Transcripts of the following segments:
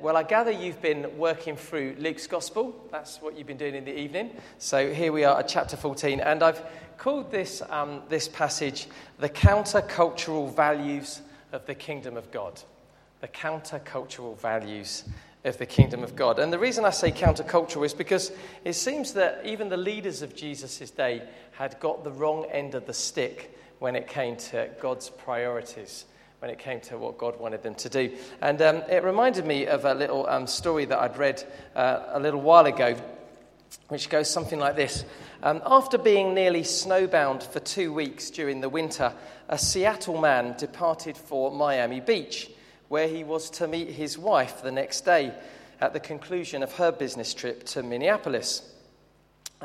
Well, I gather you've been working through Luke's Gospel. That's what you've been doing in the evening. So here we are at chapter 14, and I've called this, um, this passage The Countercultural Values of the Kingdom of God. The Countercultural Values of the Kingdom of God. And the reason I say countercultural is because it seems that even the leaders of Jesus' day had got the wrong end of the stick when it came to God's priorities when it came to what God wanted them to do. And um, it reminded me of a little um, story that I'd read uh, a little while ago, which goes something like this. Um, after being nearly snowbound for two weeks during the winter, a Seattle man departed for Miami Beach, where he was to meet his wife the next day at the conclusion of her business trip to Minneapolis.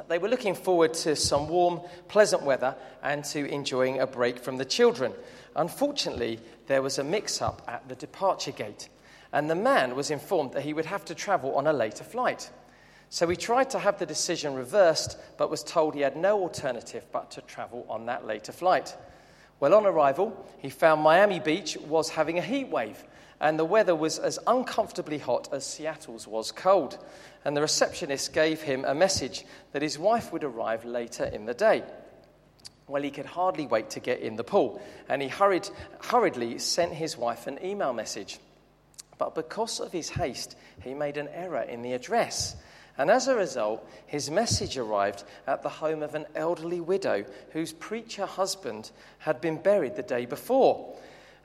They were looking forward to some warm, pleasant weather and to enjoying a break from the children. Unfortunately, there was a mix up at the departure gate, and the man was informed that he would have to travel on a later flight. So he tried to have the decision reversed, but was told he had no alternative but to travel on that later flight. Well, on arrival, he found Miami Beach was having a heat wave, and the weather was as uncomfortably hot as Seattle's was cold. And the receptionist gave him a message that his wife would arrive later in the day. Well, he could hardly wait to get in the pool, and he hurried, hurriedly sent his wife an email message. But because of his haste, he made an error in the address. And as a result, his message arrived at the home of an elderly widow whose preacher husband had been buried the day before.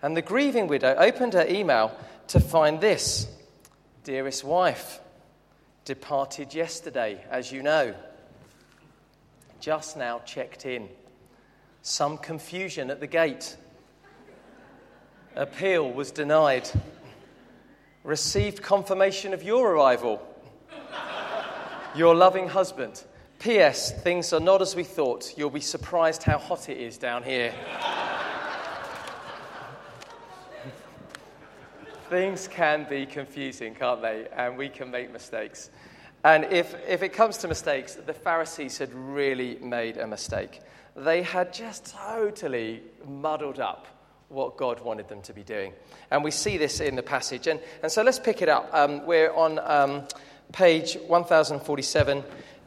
And the grieving widow opened her email to find this Dearest wife, departed yesterday, as you know. Just now checked in some confusion at the gate. Appeal was denied. Received confirmation of your arrival. Your loving husband. P.S. Things are not as we thought. You'll be surprised how hot it is down here. Things can be confusing, can't they? And we can make mistakes. And if, if it comes to mistakes, the Pharisees had really made a mistake they had just totally muddled up what God wanted them to be doing. And we see this in the passage. And, and so let's pick it up. Um, we're on um, page 1047,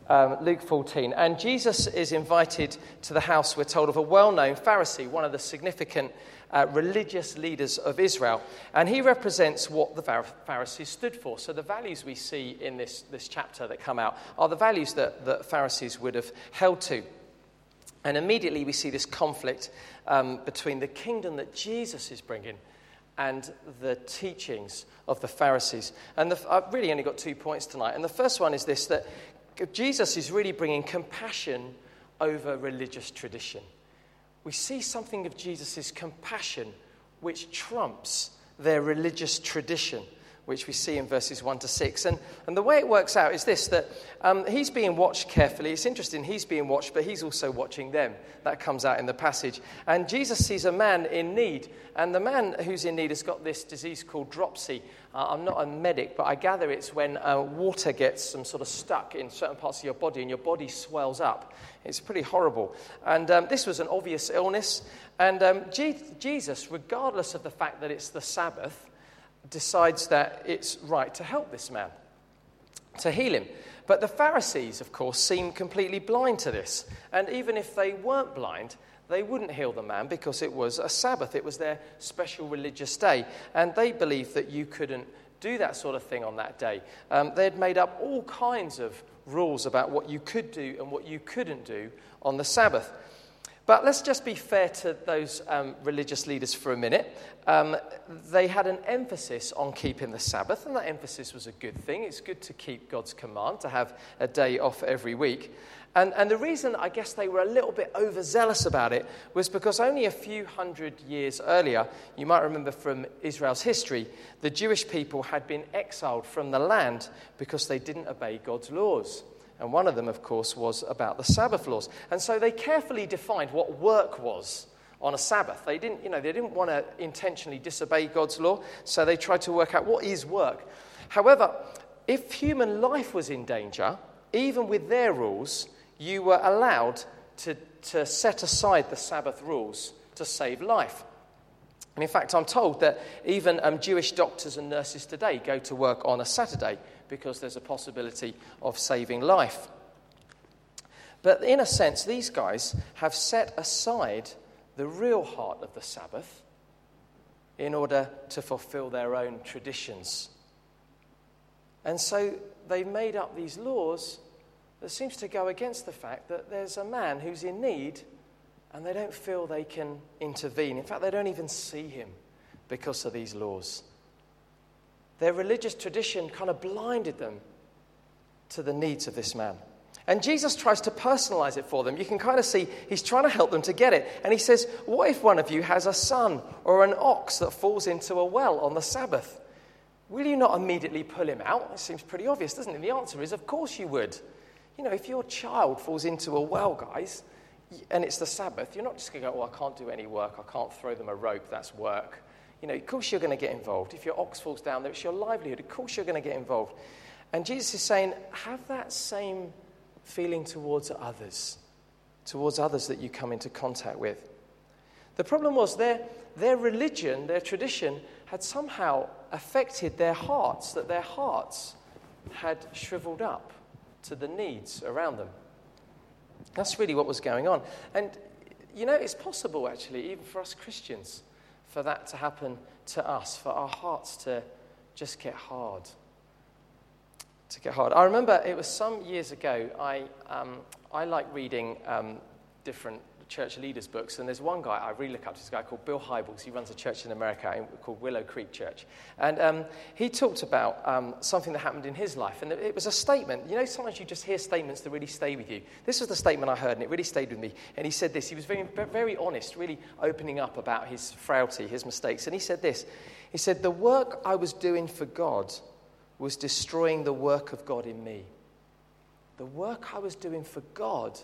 um, Luke 14. And Jesus is invited to the house, we're told, of a well known Pharisee, one of the significant uh, religious leaders of Israel. And he represents what the Pharisees stood for. So the values we see in this, this chapter that come out are the values that, that Pharisees would have held to. And immediately we see this conflict um, between the kingdom that Jesus is bringing and the teachings of the Pharisees. And the, I've really only got two points tonight. And the first one is this that Jesus is really bringing compassion over religious tradition. We see something of Jesus' compassion which trumps their religious tradition which we see in verses 1 to 6. And, and the way it works out is this that um, he's being watched carefully. It's interesting, he's being watched, but he's also watching them. That comes out in the passage. And Jesus sees a man in need, and the man who's in need has got this disease called dropsy. Uh, I'm not a medic, but I gather it's when uh, water gets some sort of stuck in certain parts of your body and your body swells up. It's pretty horrible. And um, this was an obvious illness. And um, G- Jesus, regardless of the fact that it's the Sabbath, decides that it's right to help this man, to heal him. But the Pharisees, of course, seem completely blind to this. And even if they weren't blind, they wouldn't heal the man because it was a Sabbath. It was their special religious day. And they believed that you couldn't do that sort of thing on that day. Um, they had made up all kinds of rules about what you could do and what you couldn't do on the Sabbath. But let's just be fair to those um, religious leaders for a minute. Um, they had an emphasis on keeping the Sabbath, and that emphasis was a good thing. It's good to keep God's command, to have a day off every week. And, and the reason I guess they were a little bit overzealous about it was because only a few hundred years earlier, you might remember from Israel's history, the Jewish people had been exiled from the land because they didn't obey God's laws. And one of them, of course, was about the Sabbath laws. And so they carefully defined what work was on a Sabbath. They didn't, you know, they didn't want to intentionally disobey God's law, so they tried to work out what is work. However, if human life was in danger, even with their rules, you were allowed to, to set aside the Sabbath rules to save life. And in fact, I'm told that even um, Jewish doctors and nurses today go to work on a Saturday because there's a possibility of saving life. But in a sense, these guys have set aside the real heart of the Sabbath in order to fulfill their own traditions. And so they've made up these laws that seems to go against the fact that there's a man who's in need and they don't feel they can intervene. In fact, they don't even see him because of these laws. Their religious tradition kind of blinded them to the needs of this man. And Jesus tries to personalize it for them. You can kind of see he's trying to help them to get it. And he says, What if one of you has a son or an ox that falls into a well on the Sabbath? Will you not immediately pull him out? It seems pretty obvious, doesn't it? The answer is, Of course you would. You know, if your child falls into a well, guys, and it's the Sabbath, you're not just going to go, Oh, I can't do any work. I can't throw them a rope. That's work. You know, of course you're going to get involved. If your ox falls down there, it's your livelihood. Of course you're going to get involved. And Jesus is saying, Have that same feeling towards others, towards others that you come into contact with. The problem was their, their religion, their tradition, had somehow affected their hearts, that their hearts had shriveled up to the needs around them. That's really what was going on. And, you know, it's possible, actually, even for us Christians, for that to happen to us, for our hearts to just get hard to get hard. I remember it was some years ago, I, um, I like reading um, different church leaders' books, and there's one guy I really look up to, this guy called Bill Hybels. He runs a church in America called Willow Creek Church. And um, he talked about um, something that happened in his life, and it was a statement. You know, sometimes you just hear statements that really stay with you. This was the statement I heard, and it really stayed with me. And he said this. He was very, very honest, really opening up about his frailty, his mistakes. And he said this He said, The work I was doing for God was destroying the work of God in me. The work I was doing for God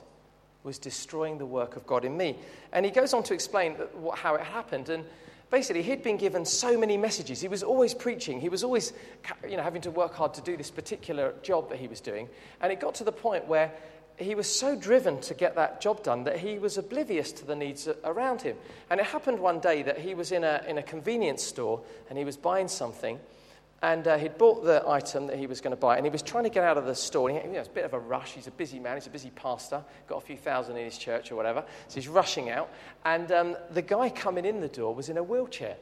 was destroying the work of God in me. And he goes on to explain what, how it happened. And basically, he'd been given so many messages. He was always preaching. He was always you know, having to work hard to do this particular job that he was doing. And it got to the point where he was so driven to get that job done that he was oblivious to the needs around him. And it happened one day that he was in a, in a convenience store and he was buying something. And uh, he'd bought the item that he was going to buy, and he was trying to get out of the store. And he, you know, it's a bit of a rush. He's a busy man. He's a busy pastor. Got a few thousand in his church or whatever. So he's rushing out. And um, the guy coming in the door was in a wheelchair.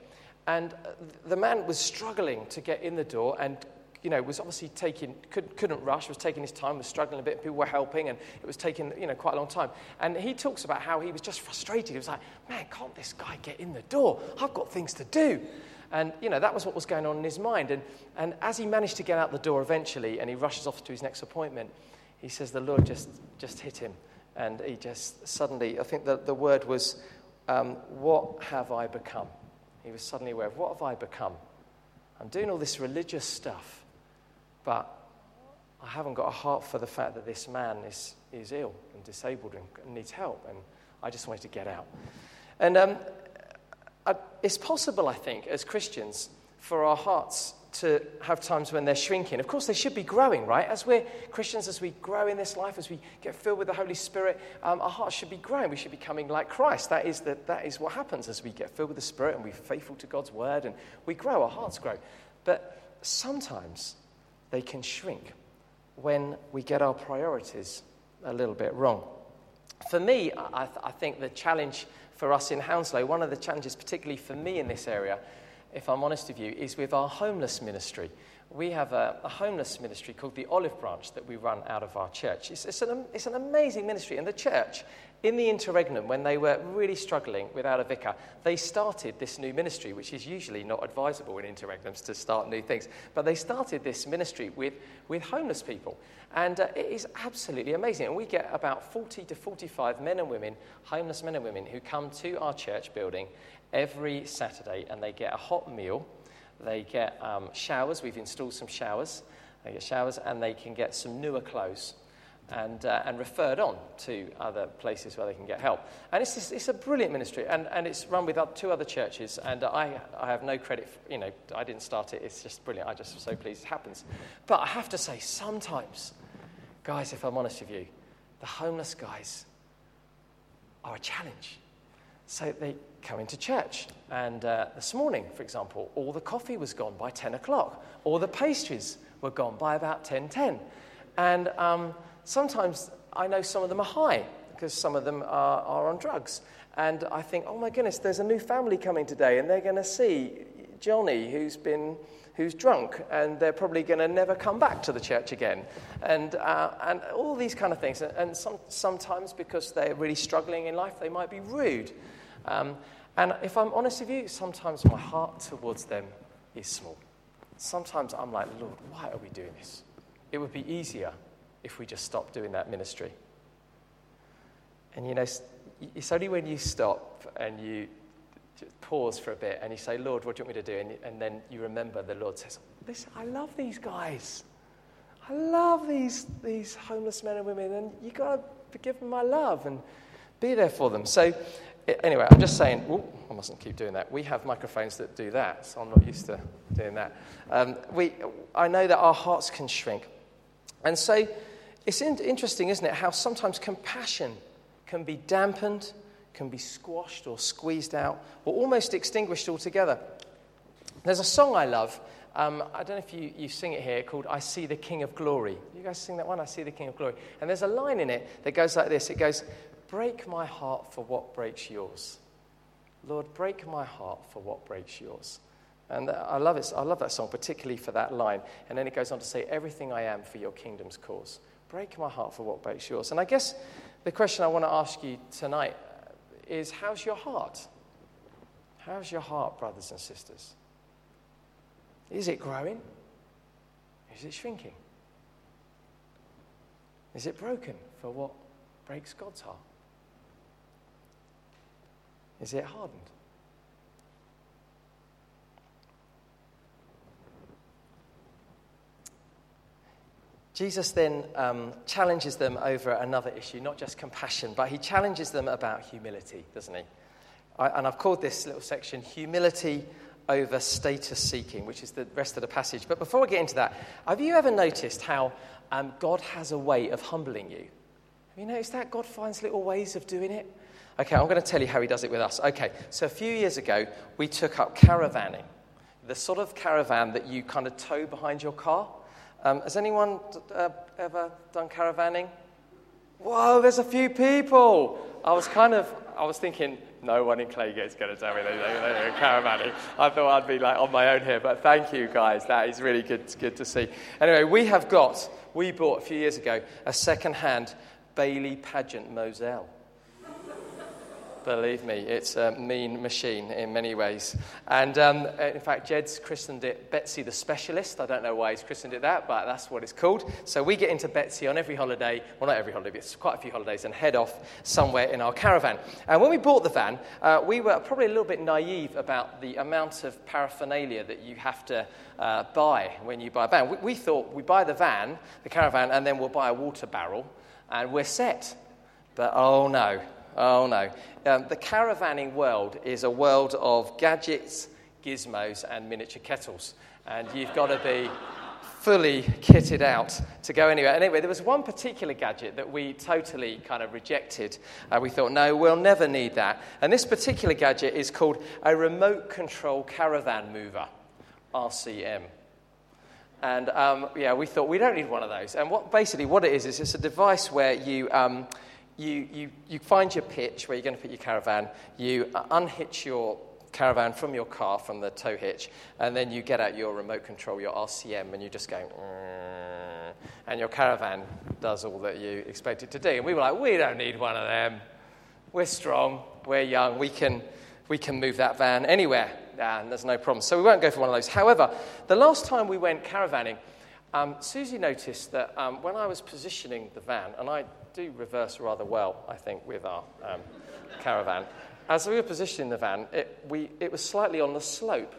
And uh, the man was struggling to get in the door and you know, was obviously taking, could, couldn't rush, was taking his time, was struggling a bit, people were helping, and it was taking, you know, quite a long time. And he talks about how he was just frustrated. He was like, man, can't this guy get in the door? I've got things to do. And, you know, that was what was going on in his mind. And, and as he managed to get out the door eventually and he rushes off to his next appointment, he says the Lord just, just hit him. And he just suddenly, I think the, the word was, um, What have I become? He was suddenly aware of what have I become? I'm doing all this religious stuff, but I haven't got a heart for the fact that this man is, is ill and disabled and needs help. And I just wanted to get out. And um, it's possible, I think, as Christians, for our hearts to have times when they're shrinking. Of course, they should be growing, right? As we're Christians, as we grow in this life, as we get filled with the Holy Spirit, um, our hearts should be growing. We should be coming like Christ. That is, the, that is what happens as we get filled with the Spirit and we're faithful to God's word and we grow, our hearts grow. But sometimes they can shrink when we get our priorities a little bit wrong. For me, I, I think the challenge for us in Hounslow, one of the challenges, particularly for me in this area, if I'm honest with you, is with our homeless ministry. We have a, a homeless ministry called the Olive Branch that we run out of our church. It's, it's, an, it's an amazing ministry, and the church in the interregnum, when they were really struggling without a vicar, they started this new ministry, which is usually not advisable in interregnums to start new things. But they started this ministry with, with homeless people. And uh, it is absolutely amazing. And we get about 40 to 45 men and women, homeless men and women, who come to our church building every Saturday and they get a hot meal. They get um, showers. We've installed some showers. They get showers and they can get some newer clothes and, uh, and referred on to other places where they can get help. And it's, just, it's a brilliant ministry, and, and it's run with two other churches, and I, I have no credit, for, you know, I didn't start it, it's just brilliant. I just so pleased it happens. But I have to say, sometimes, guys, if I'm honest with you, the homeless guys are a challenge. So they come into church. And uh, this morning, for example, all the coffee was gone by 10 o'clock. All the pastries were gone by about 10.10. And um, sometimes I know some of them are high because some of them are, are on drugs. And I think, oh my goodness, there's a new family coming today, and they're going to see Johnny, who's been who's drunk, and they're probably going to never come back to the church again, and uh, and all these kind of things. And, some, sometimes because they're really struggling in life, they might be rude. Um, and if I'm honest with you, sometimes my heart towards them is small. Sometimes I'm like, Lord, why are we doing this? It would be easier if we just stop doing that ministry. And you know, it's only when you stop and you pause for a bit and you say, Lord, what do you want me to do? And, and then you remember the Lord says, Listen, I love these guys. I love these, these homeless men and women, and you've got to give them my love and be there for them. So, anyway, I'm just saying, ooh, I mustn't keep doing that. We have microphones that do that, so I'm not used to doing that. Um, we, I know that our hearts can shrink. And so, it's in, interesting, isn't it, how sometimes compassion can be dampened, can be squashed or squeezed out, or almost extinguished altogether. There's a song I love. Um, I don't know if you, you sing it here called I See the King of Glory. You guys sing that one? I See the King of Glory. And there's a line in it that goes like this it goes, Break my heart for what breaks yours. Lord, break my heart for what breaks yours. And I love it. I love that song, particularly for that line. And then it goes on to say, Everything I am for your kingdom's cause. Break my heart for what breaks yours. And I guess the question I want to ask you tonight is how's your heart? How's your heart, brothers and sisters? Is it growing? Is it shrinking? Is it broken for what breaks God's heart? Is it hardened? Jesus then um, challenges them over another issue, not just compassion, but he challenges them about humility, doesn't he? I, and I've called this little section Humility over Status Seeking, which is the rest of the passage. But before we get into that, have you ever noticed how um, God has a way of humbling you? Have you noticed that? God finds little ways of doing it. Okay, I'm going to tell you how he does it with us. Okay, so a few years ago, we took up caravanning, the sort of caravan that you kind of tow behind your car. Um, has anyone uh, ever done caravanning? Whoa, there's a few people. I was kind of, I was thinking, no one in Claygate's going to tell me they, they're caravanning. I thought I'd be like on my own here, but thank you guys. That is really good, good to see. Anyway, we have got, we bought a few years ago a second-hand Bailey Pageant Moselle. Believe me, it's a mean machine in many ways. And um, in fact, Jed's christened it Betsy the Specialist. I don't know why he's christened it that, but that's what it's called. So we get into Betsy on every holiday, well, not every holiday, but it's quite a few holidays, and head off somewhere in our caravan. And when we bought the van, uh, we were probably a little bit naive about the amount of paraphernalia that you have to uh, buy when you buy a van. We, we thought we buy the van, the caravan, and then we'll buy a water barrel, and we're set. But oh no, Oh, no. Um, the caravanning world is a world of gadgets, gizmos, and miniature kettles. And you've got to be fully kitted out to go anywhere. Anyway, there was one particular gadget that we totally kind of rejected. Uh, we thought, no, we'll never need that. And this particular gadget is called a remote control caravan mover, RCM. And um, yeah, we thought we don't need one of those. And what basically what it is is it's a device where you um, you, you, you find your pitch where you're going to put your caravan, you unhitch your caravan from your car, from the tow hitch, and then you get out your remote control, your RCM, and you just go, mm, and your caravan does all that you expect it to do. And we were like, we don't need one of them. We're strong, we're young, we can, we can move that van anywhere, and there's no problem. So we won't go for one of those. However, the last time we went caravanning, um, Susie noticed that um, when I was positioning the van, and I do reverse rather well, I think, with our um, caravan. As we were positioning the van, it, we, it was slightly on the slope.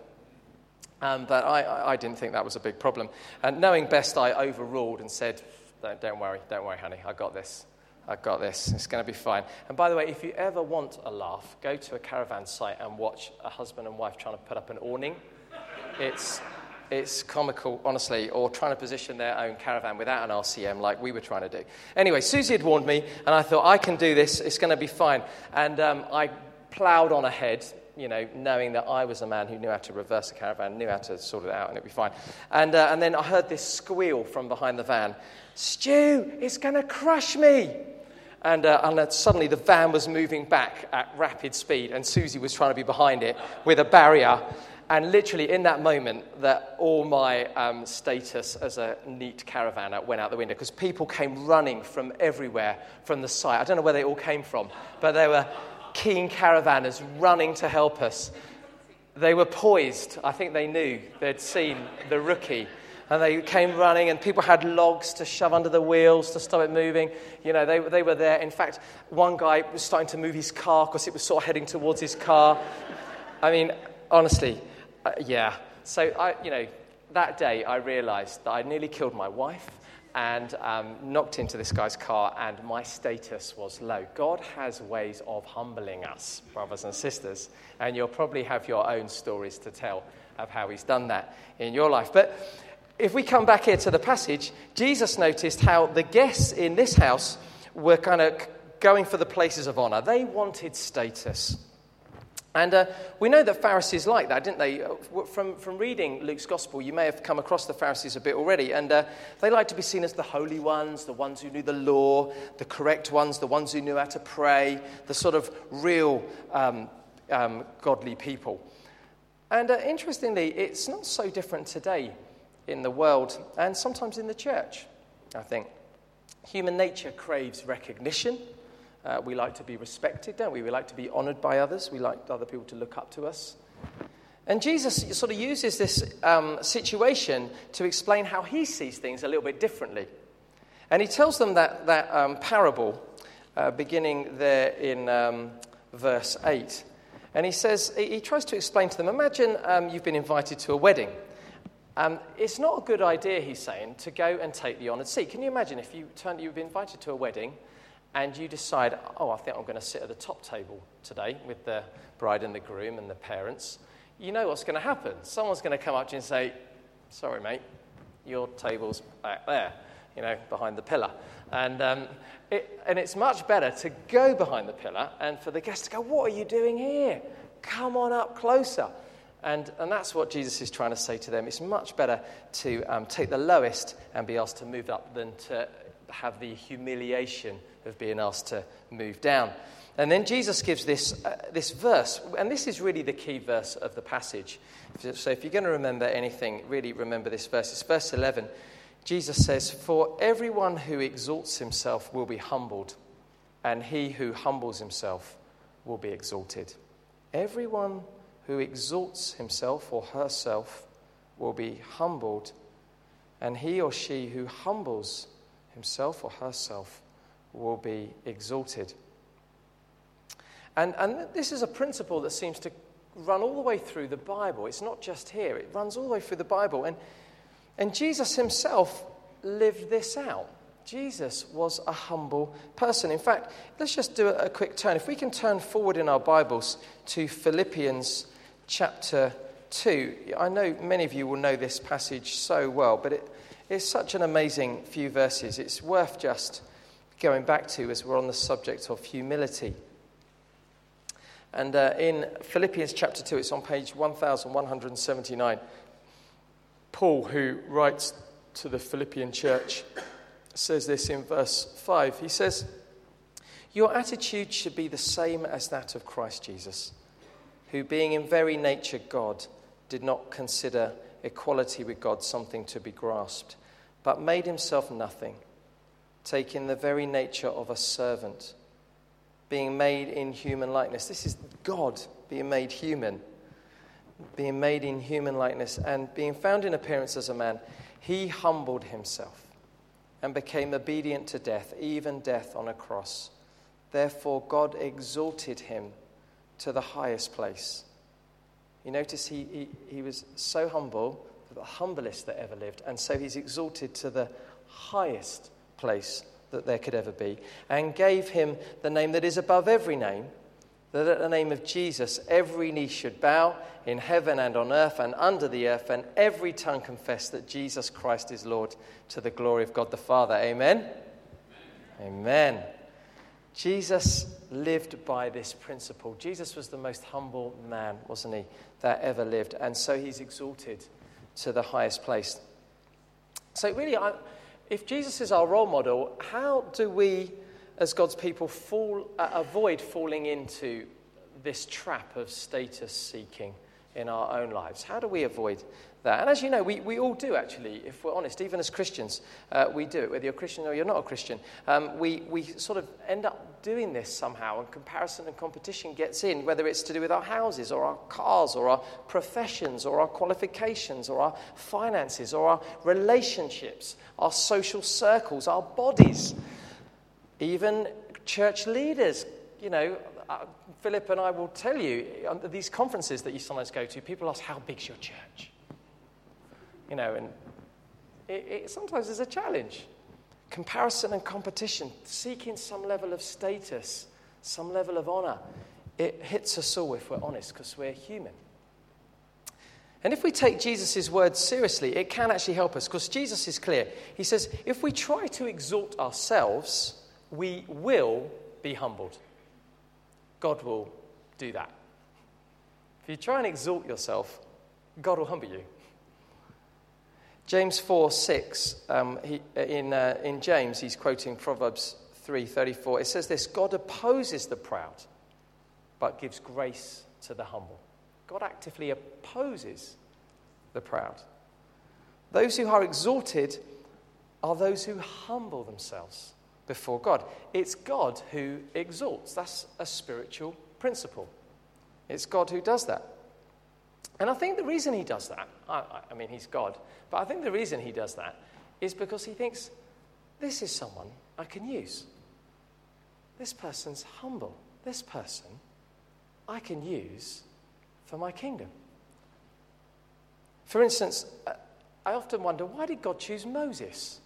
Um, but I, I, didn't think that was a big problem. And knowing best, I overruled and said, don't, don't worry, don't worry, honey, I got this. I got this. It's going to be fine. And by the way, if you ever want a laugh, go to a caravan site and watch a husband and wife trying to put up an awning. It's, it's comical, honestly, or trying to position their own caravan without an RCM like we were trying to do. Anyway, Susie had warned me, and I thought, I can do this, it's going to be fine. And um, I ploughed on ahead, you know, knowing that I was a man who knew how to reverse a caravan, knew how to sort it out, and it'd be fine. And, uh, and then I heard this squeal from behind the van Stu, it's going to crush me. And, uh, and suddenly the van was moving back at rapid speed, and Susie was trying to be behind it with a barrier. And literally, in that moment, that all my um, status as a neat caravaner went out the window because people came running from everywhere from the site. I don't know where they all came from, but they were keen caravanners running to help us. They were poised. I think they knew they'd seen the rookie. And they came running, and people had logs to shove under the wheels to stop it moving. You know, they, they were there. In fact, one guy was starting to move his car because it was sort of heading towards his car. I mean, honestly, uh, yeah. So, I, you know, that day I realized that I'd nearly killed my wife and um, knocked into this guy's car, and my status was low. God has ways of humbling us, brothers and sisters, and you'll probably have your own stories to tell of how He's done that in your life. But if we come back here to the passage, Jesus noticed how the guests in this house were kind of going for the places of honor. They wanted status. And uh, we know that Pharisees like that, didn't they? Uh, from, from reading Luke's gospel, you may have come across the Pharisees a bit already. And uh, they like to be seen as the holy ones, the ones who knew the law, the correct ones, the ones who knew how to pray, the sort of real um, um, godly people. And uh, interestingly, it's not so different today in the world and sometimes in the church, I think. Human nature craves recognition. Uh, we like to be respected, don't we? We like to be honored by others. We like other people to look up to us. And Jesus sort of uses this um, situation to explain how he sees things a little bit differently. And he tells them that, that um, parable uh, beginning there in um, verse 8. And he says, he tries to explain to them imagine um, you've been invited to a wedding. Um, it's not a good idea, he's saying, to go and take the honoured seat. Can you imagine if you turn, you've been invited to a wedding and you decide, oh, I think I'm going to sit at the top table today with the bride and the groom and the parents, you know what's going to happen. Someone's going to come up to you and say, sorry, mate, your table's back there, you know, behind the pillar. And, um, it, and it's much better to go behind the pillar and for the guest to go, what are you doing here? Come on up closer. And, and that's what Jesus is trying to say to them. It's much better to um, take the lowest and be asked to move up than to have the humiliation of being asked to move down. And then Jesus gives this, uh, this verse, and this is really the key verse of the passage. So if you're going to remember anything, really remember this verse. It's verse 11. Jesus says, For everyone who exalts himself will be humbled, and he who humbles himself will be exalted. Everyone who exalts himself or herself will be humbled, and he or she who humbles himself or herself will be exalted. And, and this is a principle that seems to run all the way through the Bible. It's not just here, it runs all the way through the Bible. And, and Jesus himself lived this out. Jesus was a humble person. In fact, let's just do a, quick turn. If we can turn forward in our Bibles to Philippians chapter 2. I know many of you will know this passage so well, but it, it's such an amazing few verses. It's worth just going back to as we're on the subject of humility. And uh, in Philippians chapter 2, it's on page 1179. Paul, who writes to the Philippian church, says this in verse 5. He says, Your attitude should be the same as that of Christ Jesus who, being in very nature God, did not consider equality with God something to be grasped, but made himself nothing, taking the very nature of a servant, being made in human likeness. This is God being made human, being made in human likeness, and being found in appearance as a man. He humbled himself and became obedient to death, even death on a cross. Therefore, God exalted him to the highest place. You notice he, he, he was so humble, the humblest that ever lived, and so he's exalted to the highest place that there could ever be, and gave him the name that is above every name, that at the name of Jesus every knee should bow in heaven and on earth and under the earth, and every tongue confess that Jesus Christ is Lord to the glory of God the Father. Amen. Amen. Amen. Jesus lived by this principle. Jesus was the most humble man, wasn't he, that ever lived. And so he's exalted to the highest place. So, really, I, if Jesus is our role model, how do we, as God's people, fall, uh, avoid falling into this trap of status seeking in our own lives? How do we avoid that. And as you know, we, we all do actually, if we're honest, even as Christians, uh, we do it, whether you're Christian or you're not a Christian. Um, we, we sort of end up doing this somehow, and comparison and competition gets in, whether it's to do with our houses or our cars or our professions or our qualifications or our finances or our relationships, our social circles, our bodies, even church leaders. You know, uh, Philip and I will tell you, these conferences that you sometimes go to, people ask, How big's your church? you know, and it, it sometimes is a challenge. Comparison and competition, seeking some level of status, some level of honor, it hits us all if we're honest because we're human. And if we take Jesus' words seriously, it can actually help us because Jesus is clear. He says, if we try to exalt ourselves, we will be humbled. God will do that. If you try and exalt yourself, God will humble you. James 4 6, um, he, uh, in, uh, in James, he's quoting Proverbs 3 34. It says this God opposes the proud, but gives grace to the humble. God actively opposes the proud. Those who are exalted are those who humble themselves before God. It's God who exalts. That's a spiritual principle. It's God who does that. And I think the reason he does that, I, I, mean, he's God, but I think the reason he does that is because he thinks, this is someone I can use. This person's humble. This person I can use for my kingdom. For instance, uh, I often wonder why did God choose Moses?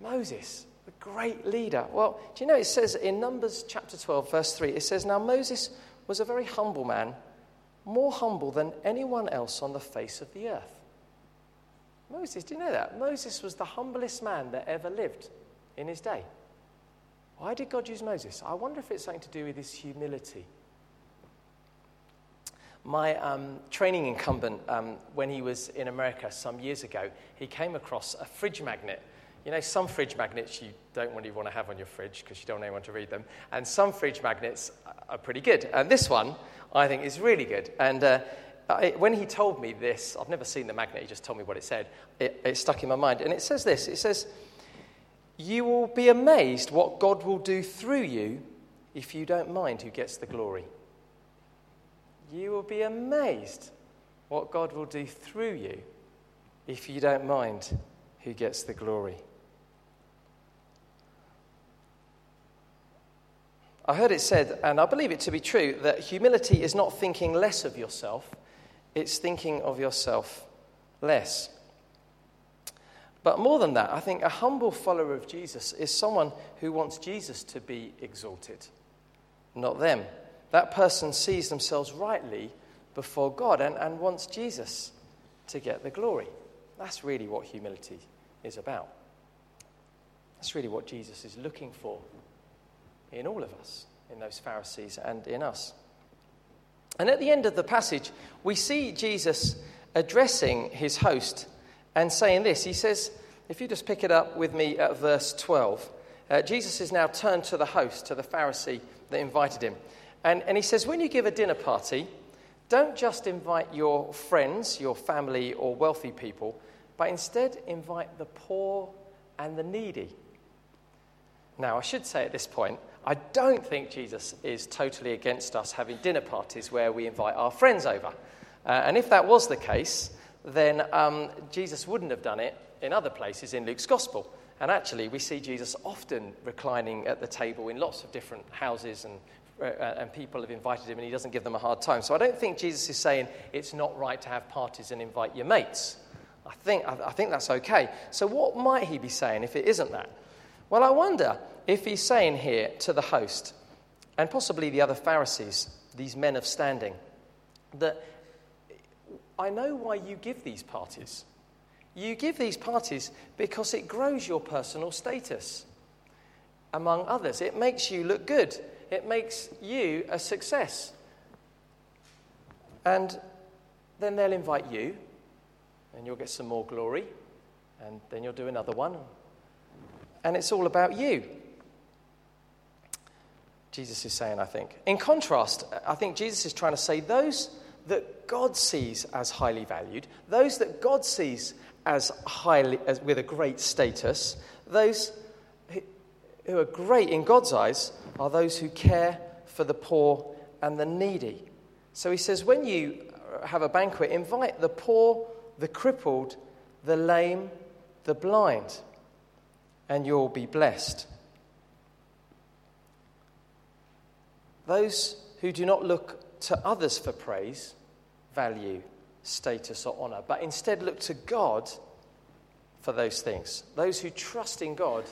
Moses, the great leader. Well, do you know it says in Numbers chapter 12, verse 3, it says, Now Moses was a very humble man more humble than anyone else on the face of the earth. Moses, do you know that? Moses was the humblest man that ever lived in his day. Why did God use Moses? I wonder if it's something to do with his humility. My um, training incumbent, um, when he was in America some years ago, he came across a fridge magnet. You know, some fridge magnets you don't really want to have on your fridge because you don't want anyone to read them, and some fridge magnets are pretty good. And this one I think is really good. And uh, I, when he told me this, I've never seen the magnet, he just told me what it said. It, it stuck in my mind. And it says this it says, You will be amazed what God will do through you if you don't mind who gets the glory. You will be amazed what God will do through you if you don't mind who gets the glory. I heard it said, and I believe it to be true, that humility is not thinking less of yourself, it's thinking of yourself less. But more than that, I think a humble follower of Jesus is someone who wants Jesus to be exalted, not them. That person sees themselves rightly before God and, and wants Jesus to get the glory. That's really what humility is about. That's really what Jesus is looking for in all of us, in those Pharisees and in us. And at the end of the passage, we see Jesus addressing his host and saying this. He says, if you just pick it up with me at verse 12, uh, Jesus is now turned to the host, to the Pharisee that invited him. And, and he says, when you give a dinner party, don't just invite your friends, your family, or wealthy people, but instead invite the poor and the needy. Now, I should say at this point, I don't think Jesus is totally against us having dinner parties where we invite our friends over. Uh, and if that was the case, then um, Jesus wouldn't have done it in other places in Luke's gospel. And actually, we see Jesus often reclining at the table in lots of different houses, and, uh, and people have invited him, and he doesn't give them a hard time. So I don't think Jesus is saying it's not right to have parties and invite your mates. I think, I, I think that's okay. So, what might he be saying if it isn't that? Well, I wonder if he's saying here to the host, and possibly the other Pharisees, these men of standing, that I know why you give these parties. You give these parties because it grows your personal status. among others. It makes you look good, it makes you a success. And then they'll invite you, and you'll get some more glory, and then you'll do another one. And it's all about you. Jesus is saying, I think. In contrast, I think Jesus is trying to say those that God sees as highly valued, those that God sees as highly, as, with a great status, those who, who are great in God's eyes are those who care for the poor and the needy. So he says, when you have a banquet, invite the poor, the crippled, the lame, the blind, and you'll be blessed. Those who do not look to others for praise, value, status, or honor, but instead look to God for those things. Those who trust in God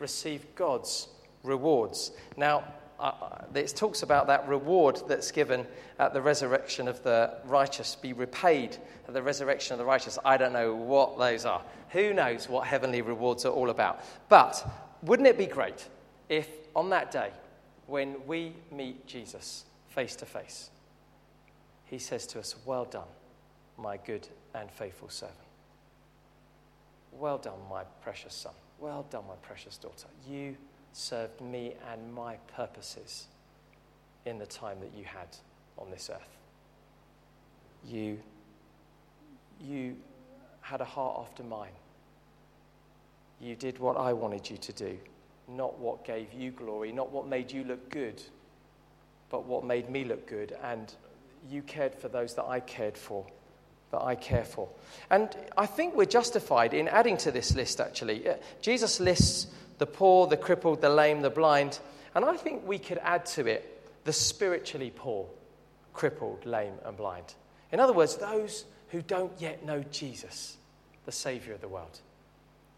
receive God's rewards. Now, uh, it talks about that reward that's given at the resurrection of the righteous, be repaid at the resurrection of the righteous. I don't know what those are. Who knows what heavenly rewards are all about? But wouldn't it be great if on that day, when we meet Jesus face to face, he says to us, Well done, my good and faithful servant. Well done, my precious son. Well done, my precious daughter. You served me and my purposes in the time that you had on this earth. You, you had a heart after mine. You did what I wanted you to do not what gave you glory, not what made you look good, but what made me look good. And you cared for those that I cared for, that I care for. And I think we're justified in adding to this list, actually. Uh, Jesus lists the poor, the crippled, the lame, the blind. And I think we could add to it the spiritually poor, crippled, lame, and blind. In other words, those who don't yet know Jesus, the Savior of the world.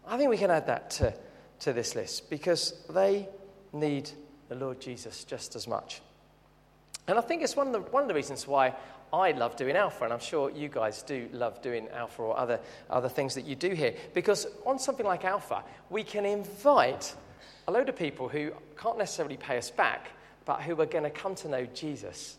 I think we can add that to to this list because they need the Lord Jesus just as much. And I think it's one of the, one of the reasons why I love doing Alpha, and I'm sure you guys do love doing Alpha or other, other things that you do here. Because on something like Alpha, we can invite a load of people who can't necessarily pay us back, but who are going to come to know Jesus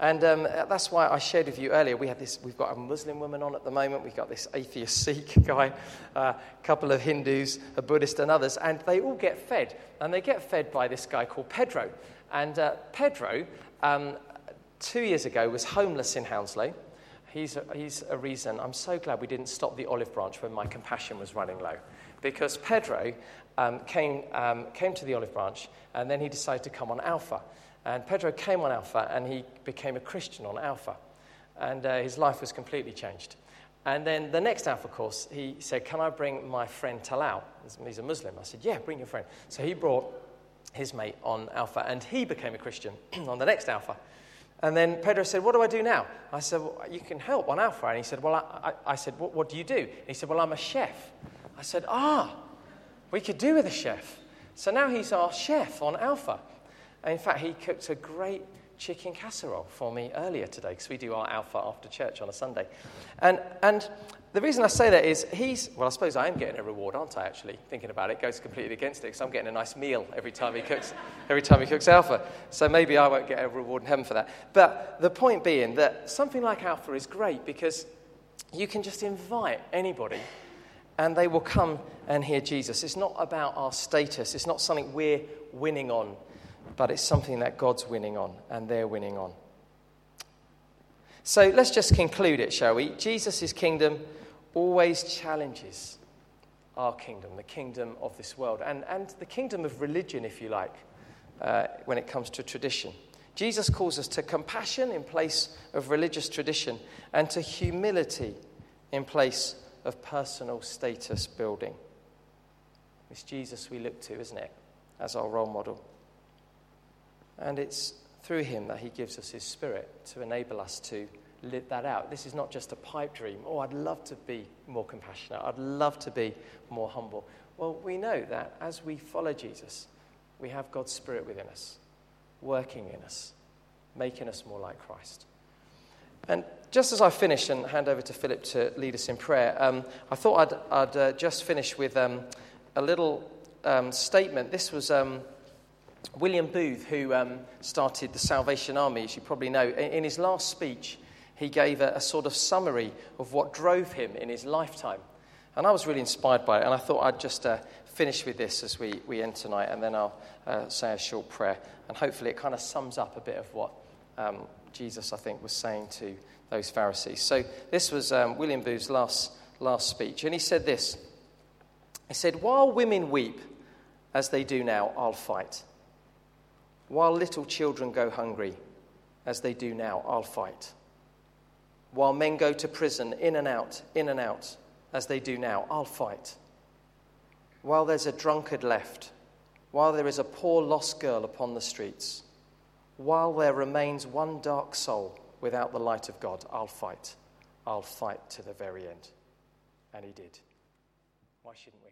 and um, that's why I shared with you earlier. We have this, we've got a Muslim woman on at the moment. We've got this atheist Sikh guy, a uh, couple of Hindus, a Buddhist, and others. And they all get fed. And they get fed by this guy called Pedro. And uh, Pedro, um, two years ago, was homeless in Hounslow. He's a, he's a reason. I'm so glad we didn't stop the olive branch when my compassion was running low. Because Pedro um, came, um, came to the olive branch and then he decided to come on Alpha. And Pedro came on Alpha and he became a Christian on Alpha. And uh, his life was completely changed. And then the next Alpha course, he said, Can I bring my friend Talal? He's a Muslim. I said, Yeah, bring your friend. So he brought his mate on Alpha and he became a Christian on the next Alpha. And then Pedro said, What do I do now? I said, well, You can help on Alpha. And he said, Well, I, I, I said, what, what, do you do? And he said, Well, I'm a chef. I said, Ah, we could do with a chef. So now he's our chef on Alpha. In fact, he cooked a great chicken casserole for me earlier today because we do our Alpha after church on a Sunday. And, and the reason I say that is he's, well, I suppose I am getting a reward, aren't I, actually? Thinking about it, goes completely against it because I'm getting a nice meal every time he cooks, every time he cooks Alpha. So maybe I won't get a reward in heaven for that. But the point being that something like Alpha is great because you can just invite anybody and they will come and hear Jesus. It's not about our status, it's not something we're winning on but it's something that God's winning on and they're winning on. So let's just conclude it, shall we? Jesus' kingdom always challenges our kingdom, the kingdom of this world, and, and the kingdom of religion, if you like, uh, when it comes to tradition. Jesus calls us to compassion in place of religious tradition and to humility in place of personal status building. It's Jesus we look to, isn't it, as our role model. And it's through him that he gives us his spirit to enable us to live that out. This is not just a pipe dream. Oh, I'd love to be more compassionate. I'd love to be more humble. Well, we know that as we follow Jesus, we have God's spirit within us, working in us, making us more like Christ. And just as I finish and hand over to Philip to lead us in prayer, um, I thought I'd, I'd uh, just finish with um, a little um, statement. This was um, William Booth, who um, started the Salvation Army, as you probably know. In, his last speech, he gave a, a, sort of summary of what drove him in his lifetime. And I was really inspired by it, and I thought I'd just uh, finish with this as we, we end tonight, and then I'll uh, say a short prayer. And hopefully, it kind of sums up a bit of what um, Jesus, I think, was saying to those Pharisees. So, this was um, William Booth's last, last speech, and he said this He said, While women weep, as they do now, I'll fight. While little children go hungry, as they do now, I'll fight. While men go to prison, in and out, in and out, as they do now, I'll fight. While there's a drunkard left, while there is a poor lost girl upon the streets, while there remains one dark soul without the light of God, I'll fight. I'll fight to the very end. And he did. Why shouldn't we?